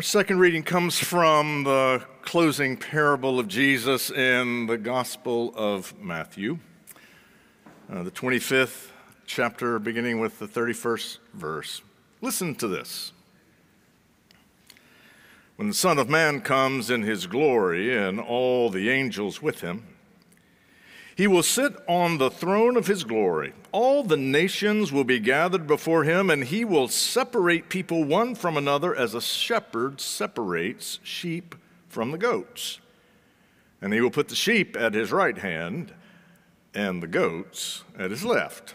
Our second reading comes from the closing parable of Jesus in the Gospel of Matthew, uh, the 25th chapter, beginning with the 31st verse. Listen to this. When the Son of Man comes in his glory and all the angels with him, he will sit on the throne of his glory. All the nations will be gathered before him, and he will separate people one from another as a shepherd separates sheep from the goats. And he will put the sheep at his right hand and the goats at his left.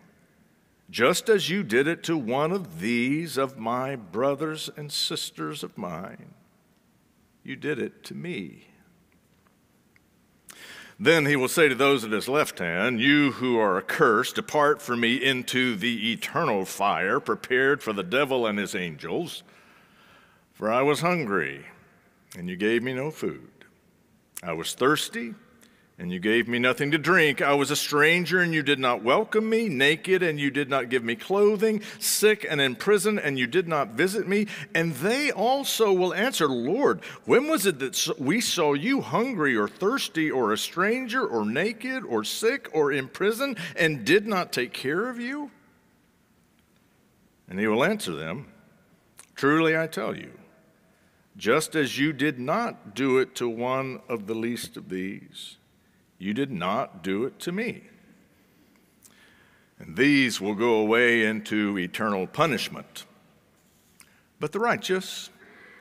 just as you did it to one of these of my brothers and sisters of mine, you did it to me. Then he will say to those at his left hand, You who are accursed, depart from me into the eternal fire prepared for the devil and his angels. For I was hungry, and you gave me no food. I was thirsty and you gave me nothing to drink. I was a stranger, and you did not welcome me, naked, and you did not give me clothing, sick and in prison, and you did not visit me. And they also will answer, Lord, when was it that we saw you hungry or thirsty or a stranger or naked or sick or in prison and did not take care of you? And he will answer them, Truly I tell you, just as you did not do it to one of the least of these, you did not do it to me. And these will go away into eternal punishment, but the righteous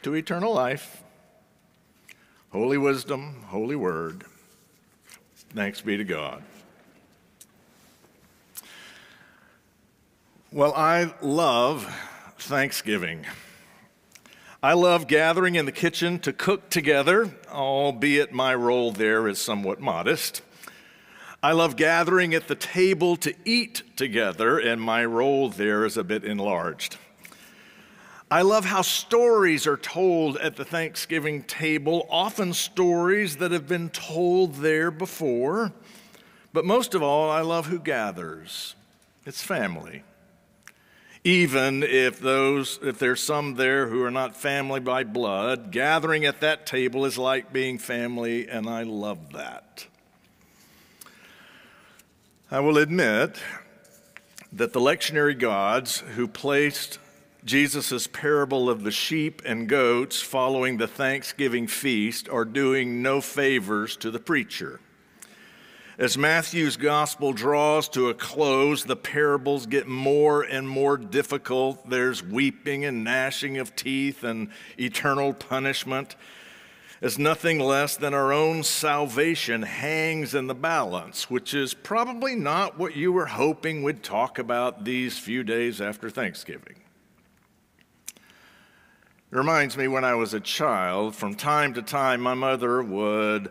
to eternal life. Holy wisdom, holy word. Thanks be to God. Well, I love Thanksgiving. I love gathering in the kitchen to cook together, albeit my role there is somewhat modest. I love gathering at the table to eat together, and my role there is a bit enlarged. I love how stories are told at the Thanksgiving table, often stories that have been told there before. But most of all, I love who gathers. It's family even if those if there's some there who are not family by blood gathering at that table is like being family and i love that. I will admit that the lectionary gods who placed jesus' parable of the sheep and goats following the thanksgiving feast are doing no favors to the preacher as Matthew's gospel draws to a close, the parables get more and more difficult. There's weeping and gnashing of teeth and eternal punishment, as nothing less than our own salvation hangs in the balance, which is probably not what you were hoping we'd talk about these few days after Thanksgiving. It reminds me when I was a child, from time to time, my mother would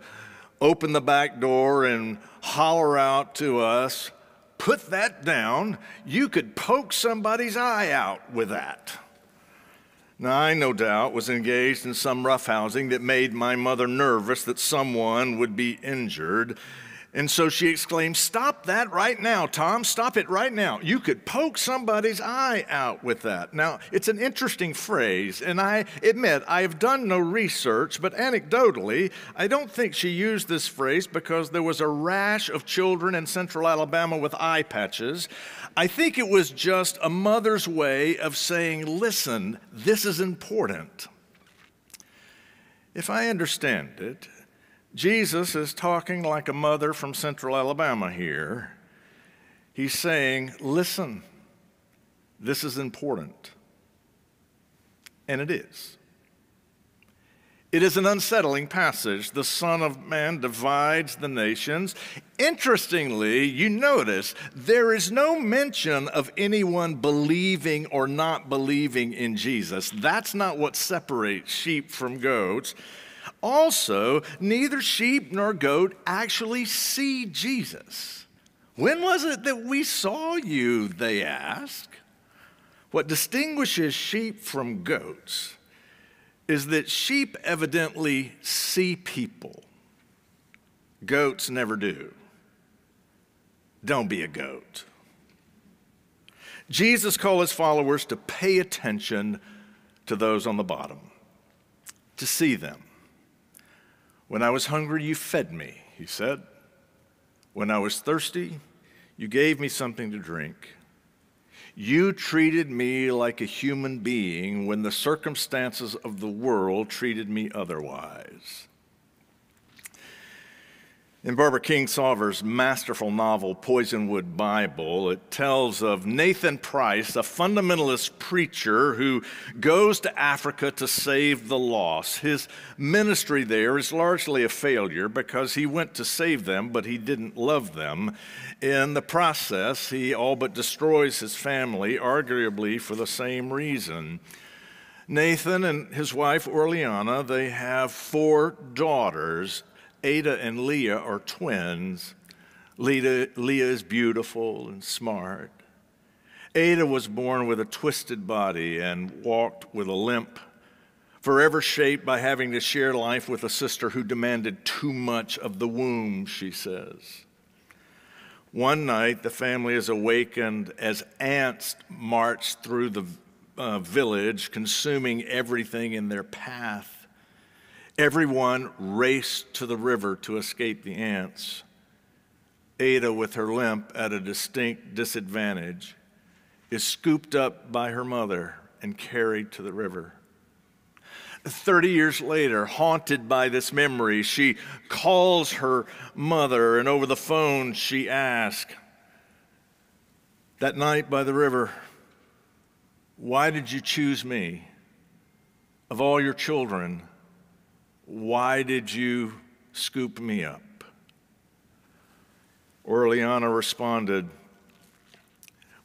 open the back door and holler out to us, put that down. You could poke somebody's eye out with that. Now, I no doubt was engaged in some roughhousing that made my mother nervous that someone would be injured. And so she exclaimed, Stop that right now, Tom. Stop it right now. You could poke somebody's eye out with that. Now, it's an interesting phrase, and I admit I have done no research, but anecdotally, I don't think she used this phrase because there was a rash of children in central Alabama with eye patches. I think it was just a mother's way of saying, Listen, this is important. If I understand it, Jesus is talking like a mother from central Alabama here. He's saying, Listen, this is important. And it is. It is an unsettling passage. The Son of Man divides the nations. Interestingly, you notice there is no mention of anyone believing or not believing in Jesus. That's not what separates sheep from goats. Also, neither sheep nor goat actually see Jesus. When was it that we saw you? They ask. What distinguishes sheep from goats is that sheep evidently see people, goats never do. Don't be a goat. Jesus called his followers to pay attention to those on the bottom, to see them. When I was hungry, you fed me, he said. When I was thirsty, you gave me something to drink. You treated me like a human being when the circumstances of the world treated me otherwise. In Barbara Kingsolver's masterful novel, Poisonwood Bible, it tells of Nathan Price, a fundamentalist preacher who goes to Africa to save the lost. His ministry there is largely a failure because he went to save them, but he didn't love them. In the process, he all but destroys his family, arguably for the same reason. Nathan and his wife Orleanna, they have four daughters, Ada and Leah are twins. Leah, Leah is beautiful and smart. Ada was born with a twisted body and walked with a limp, forever shaped by having to share life with a sister who demanded too much of the womb, she says. One night, the family is awakened as ants march through the uh, village, consuming everything in their path. Everyone raced to the river to escape the ants. Ada, with her limp at a distinct disadvantage, is scooped up by her mother and carried to the river. 30 years later, haunted by this memory, she calls her mother, and over the phone, she asks, That night by the river, why did you choose me? Of all your children, why did you scoop me up? Orleanna responded,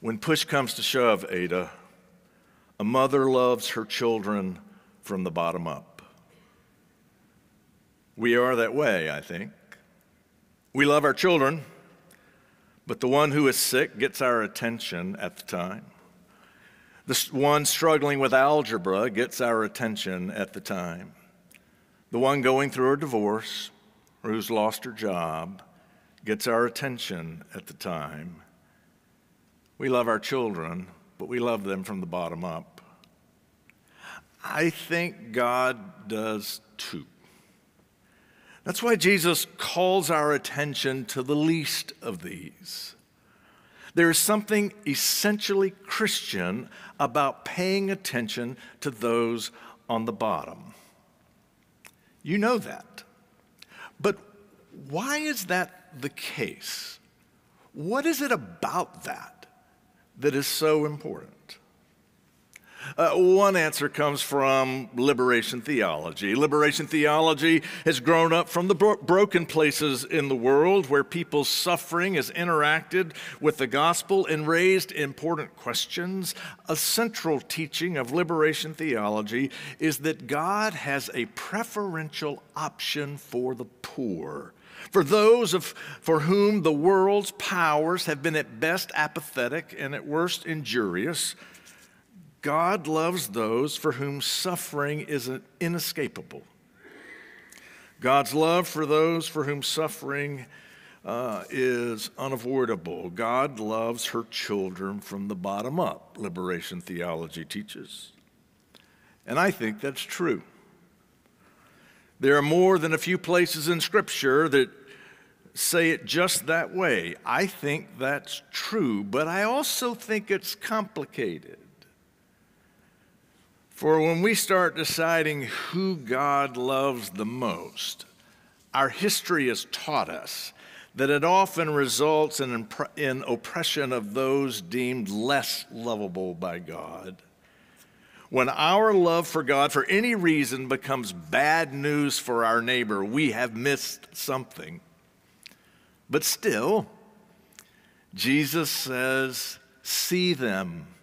When push comes to shove, Ada, a mother loves her children from the bottom up. We are that way, I think. We love our children, but the one who is sick gets our attention at the time. The one struggling with algebra gets our attention at the time. The one going through a divorce or who's lost her job gets our attention at the time. We love our children, but we love them from the bottom up. I think God does too. That's why Jesus calls our attention to the least of these. There is something essentially Christian about paying attention to those on the bottom. You know that. But why is that the case? What is it about that that is so important? Uh, one answer comes from liberation theology. Liberation theology has grown up from the bro- broken places in the world where people's suffering has interacted with the gospel and raised important questions. A central teaching of liberation theology is that God has a preferential option for the poor. For those of, for whom the world's powers have been at best apathetic and at worst injurious, God loves those for whom suffering is inescapable. God's love for those for whom suffering uh, is unavoidable. God loves her children from the bottom up, liberation theology teaches. And I think that's true. There are more than a few places in Scripture that say it just that way. I think that's true, but I also think it's complicated. For when we start deciding who God loves the most, our history has taught us that it often results in, in oppression of those deemed less lovable by God. When our love for God, for any reason, becomes bad news for our neighbor, we have missed something. But still, Jesus says, See them.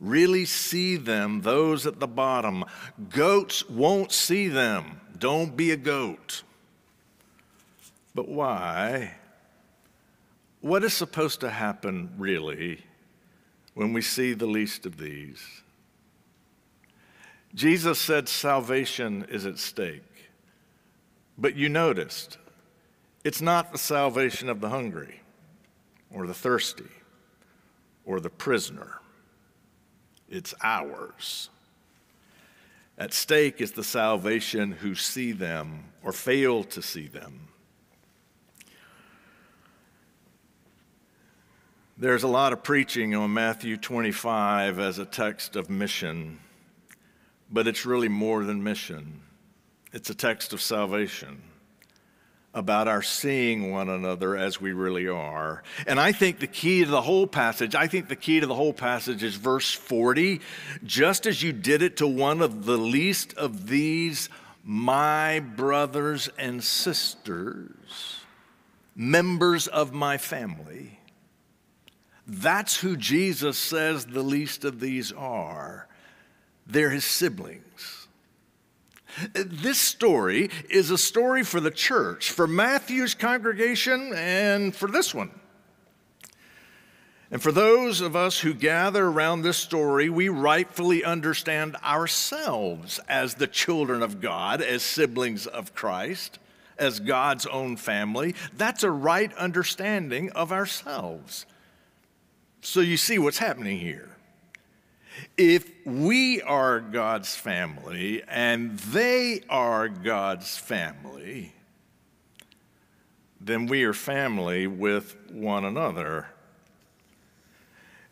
Really see them, those at the bottom. Goats won't see them. Don't be a goat. But why? What is supposed to happen, really, when we see the least of these? Jesus said salvation is at stake. But you noticed, it's not the salvation of the hungry or the thirsty or the prisoner, it's ours. At stake is the salvation who see them or fail to see them. There's a lot of preaching on Matthew 25 as a text of mission, but it's really more than mission. It's a text of salvation about our seeing one another as we really are. And I think the key to the whole passage, I think the key to the whole passage is verse 40. Just as you did it to one of the least of these, my brothers and sisters, members of my family that's who Jesus says the least of these are. They're his siblings. This story is a story for the church, for Matthew's congregation, and for this one. And for those of us who gather around this story, we rightfully understand ourselves as the children of God, as siblings of Christ, as God's own family. That's a right understanding of ourselves. So you see what's happening here. If we are God's family and they are God's family, then we are family with one another.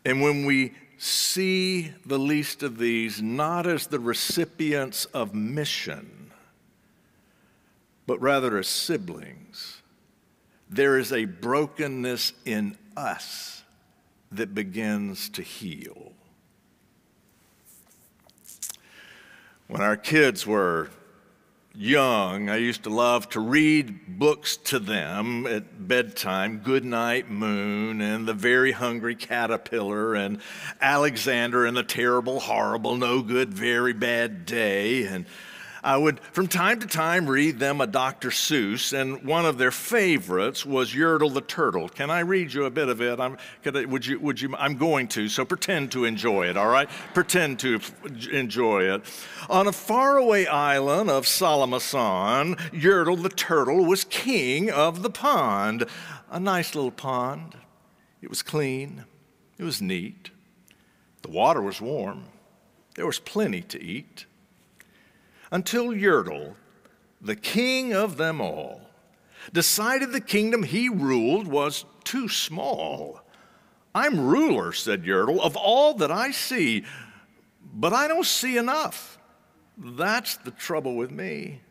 And when we see the least of these not as the recipients of mission, but rather as siblings, there is a brokenness in us that begins to heal. When our kids were young, I used to love to read books to them at bedtime Goodnight Moon and The Very Hungry Caterpillar and Alexander and the Terrible, Horrible, No Good, Very Bad Day. And I would, from time to time, read them a Dr. Seuss, and one of their favorites was Yertle the Turtle. Can I read you a bit of it? I'm, I, would you, would you, I'm going to, so pretend to enjoy it, all right? Pretend to enjoy it. On a faraway island of Sala-ma-Sond, Yertle the Turtle was king of the pond. A nice little pond. It was clean, it was neat. The water was warm, there was plenty to eat until Yertle, the king of them all, decided the kingdom he ruled was too small. I'm ruler, said Yertle, of all that I see, but I don't see enough. That's the trouble with me.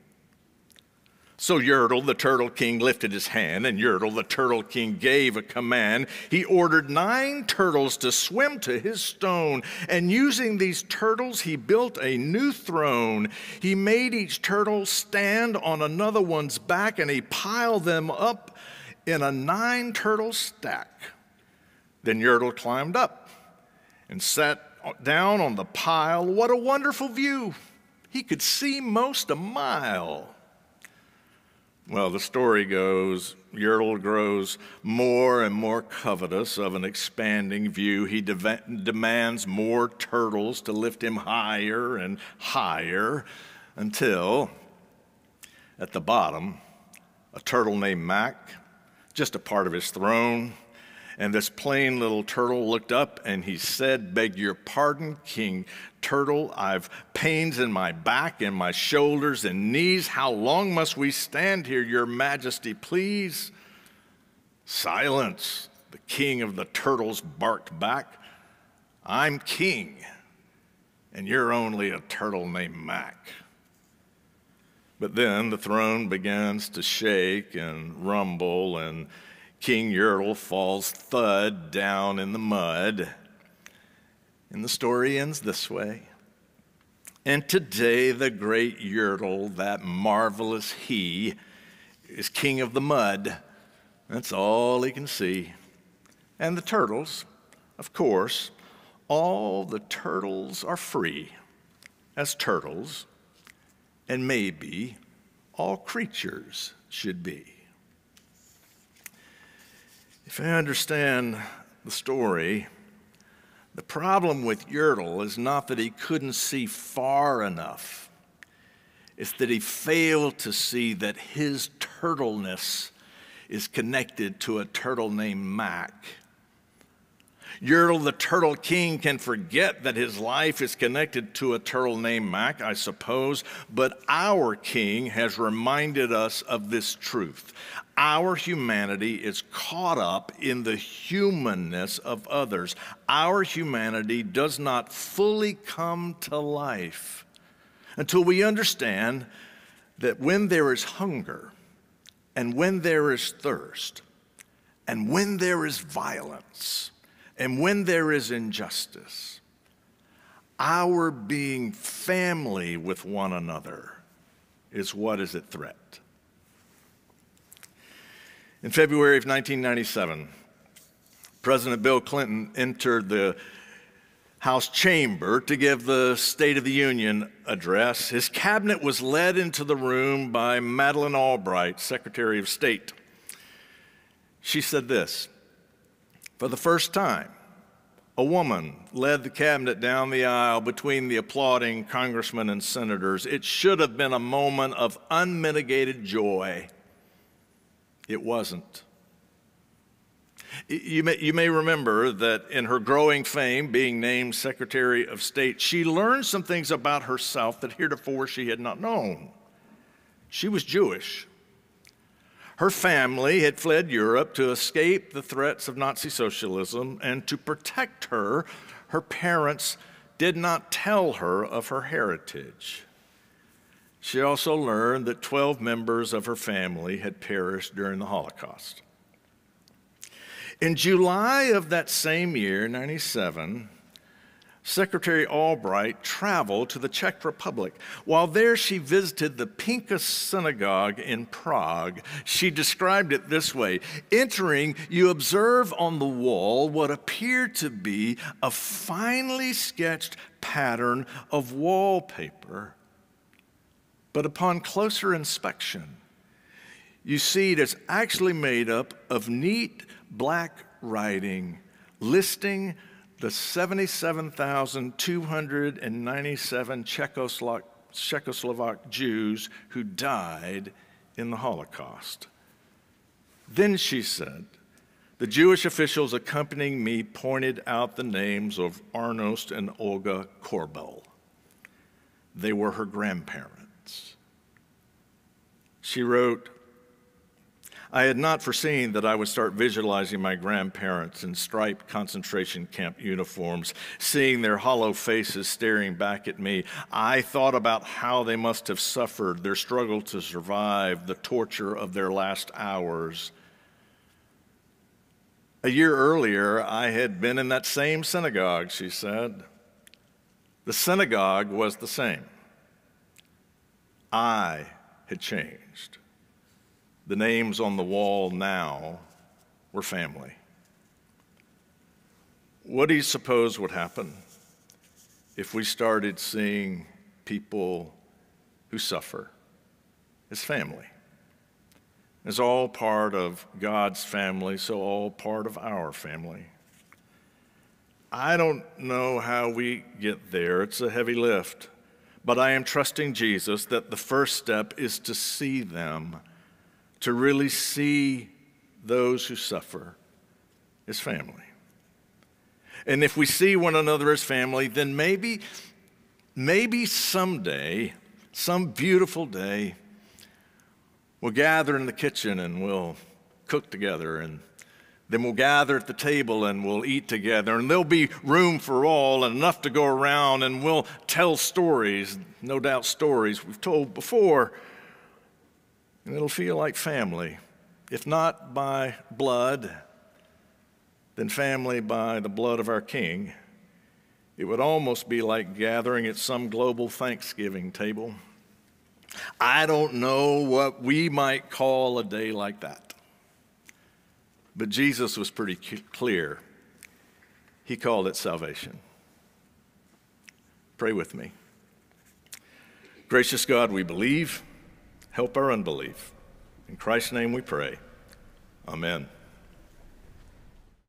So Yertle, the turtle king, lifted his hand, and Yertle, the turtle king, gave a command. He ordered nine turtles to swim to his stone, and using these turtles, he built a new throne. He made each turtle stand on another one's back, and he piled them up in a nine turtle stack. Then Yertle climbed up and sat down on the pile. What a wonderful view! He could see most a mile. Well, the story goes Yertle grows more and more covetous of an expanding view. He de- demands more turtles to lift him higher and higher until, at the bottom, a turtle named Mack, just a part of his throne, and this plain little turtle looked up and he said, Beg your pardon, King Turtle. I've pains in my back and my shoulders and knees. How long must we stand here, Your Majesty, please? Silence. The king of the turtles barked back. I'm king, and you're only a turtle named Mack. But then the throne begins to shake and rumble, and King Yertle falls thud down in the mud. And the story ends this way. And today, the great Yertle, that marvelous he, is king of the mud. That's all he can see. And the turtles, of course, all the turtles are free as turtles, and maybe all creatures should be. If I understand the story, the problem with Yertle is not that he couldn't see far enough, it's that he failed to see that his turtleness is connected to a turtle named Mack Yertle the Turtle King can forget that his life is connected to a turtle named Mack, I suppose, but our King has reminded us of this truth. Our humanity is caught up in the humanness of others. Our humanity does not fully come to life until we understand that when there is hunger, and when there is thirst, and when there is violence, and when there is injustice, our being family with one another is what is at threat. In February of 1997, President Bill Clinton entered the House chamber to give the State of the Union address. His cabinet was led into the room by Madeleine Albright, Secretary of State. She said this for the first time, a woman led the cabinet down the aisle between the applauding congressmen and senators. It should have been a moment of unmitigated joy. It wasn't. You may, you may remember that in her growing fame, being named Secretary of State, she learned some things about herself that heretofore she had not known. She was Jewish. Her family had fled Europe to escape the threats of Nazi socialism, and to protect her, her parents did not tell her of her heritage. She also learned that 12 members of her family had perished during the Holocaust. In July of that same year, 97, Secretary Albright traveled to the Czech Republic. While there, she visited the Pinkas Synagogue in Prague. She described it this way Entering, you observe on the wall what appeared to be a finely sketched pattern of wallpaper. But upon closer inspection, you see it is actually made up of neat black writing listing the 77,297 Czechoslovak, Czechoslovak Jews who died in the Holocaust. Then she said, the Jewish officials accompanying me pointed out the names of Arnost and Olga Korbel. They were her grandparents. She wrote, I had not foreseen that I would start visualizing my grandparents in striped concentration camp uniforms, seeing their hollow faces staring back at me. I thought about how they must have suffered, their struggle to survive, the torture of their last hours. A year earlier, I had been in that same synagogue, she said. The synagogue was the same. I had changed. The names on the wall now were family. What do you suppose would happen if we started seeing people who suffer as family? As all part of God's family, so all part of our family. I don't know how we get there. It's a heavy lift. But I am trusting Jesus that the first step is to see them to really see those who suffer as family. And if we see one another as family, then maybe, maybe someday, some beautiful day, we'll gather in the kitchen and we'll cook together and then we'll gather at the table and we'll eat together, and there'll be room for all and enough to go around, and we'll tell stories, no doubt stories we've told before, And it'll feel like family, if not by blood, then family by the blood of our King. It would almost be like gathering at some global Thanksgiving table. I don't know what we might call a day like that. But Jesus was pretty clear. He called it salvation. Pray with me. Gracious God, we believe. Help our unbelief. In Christ's name we pray. Amen.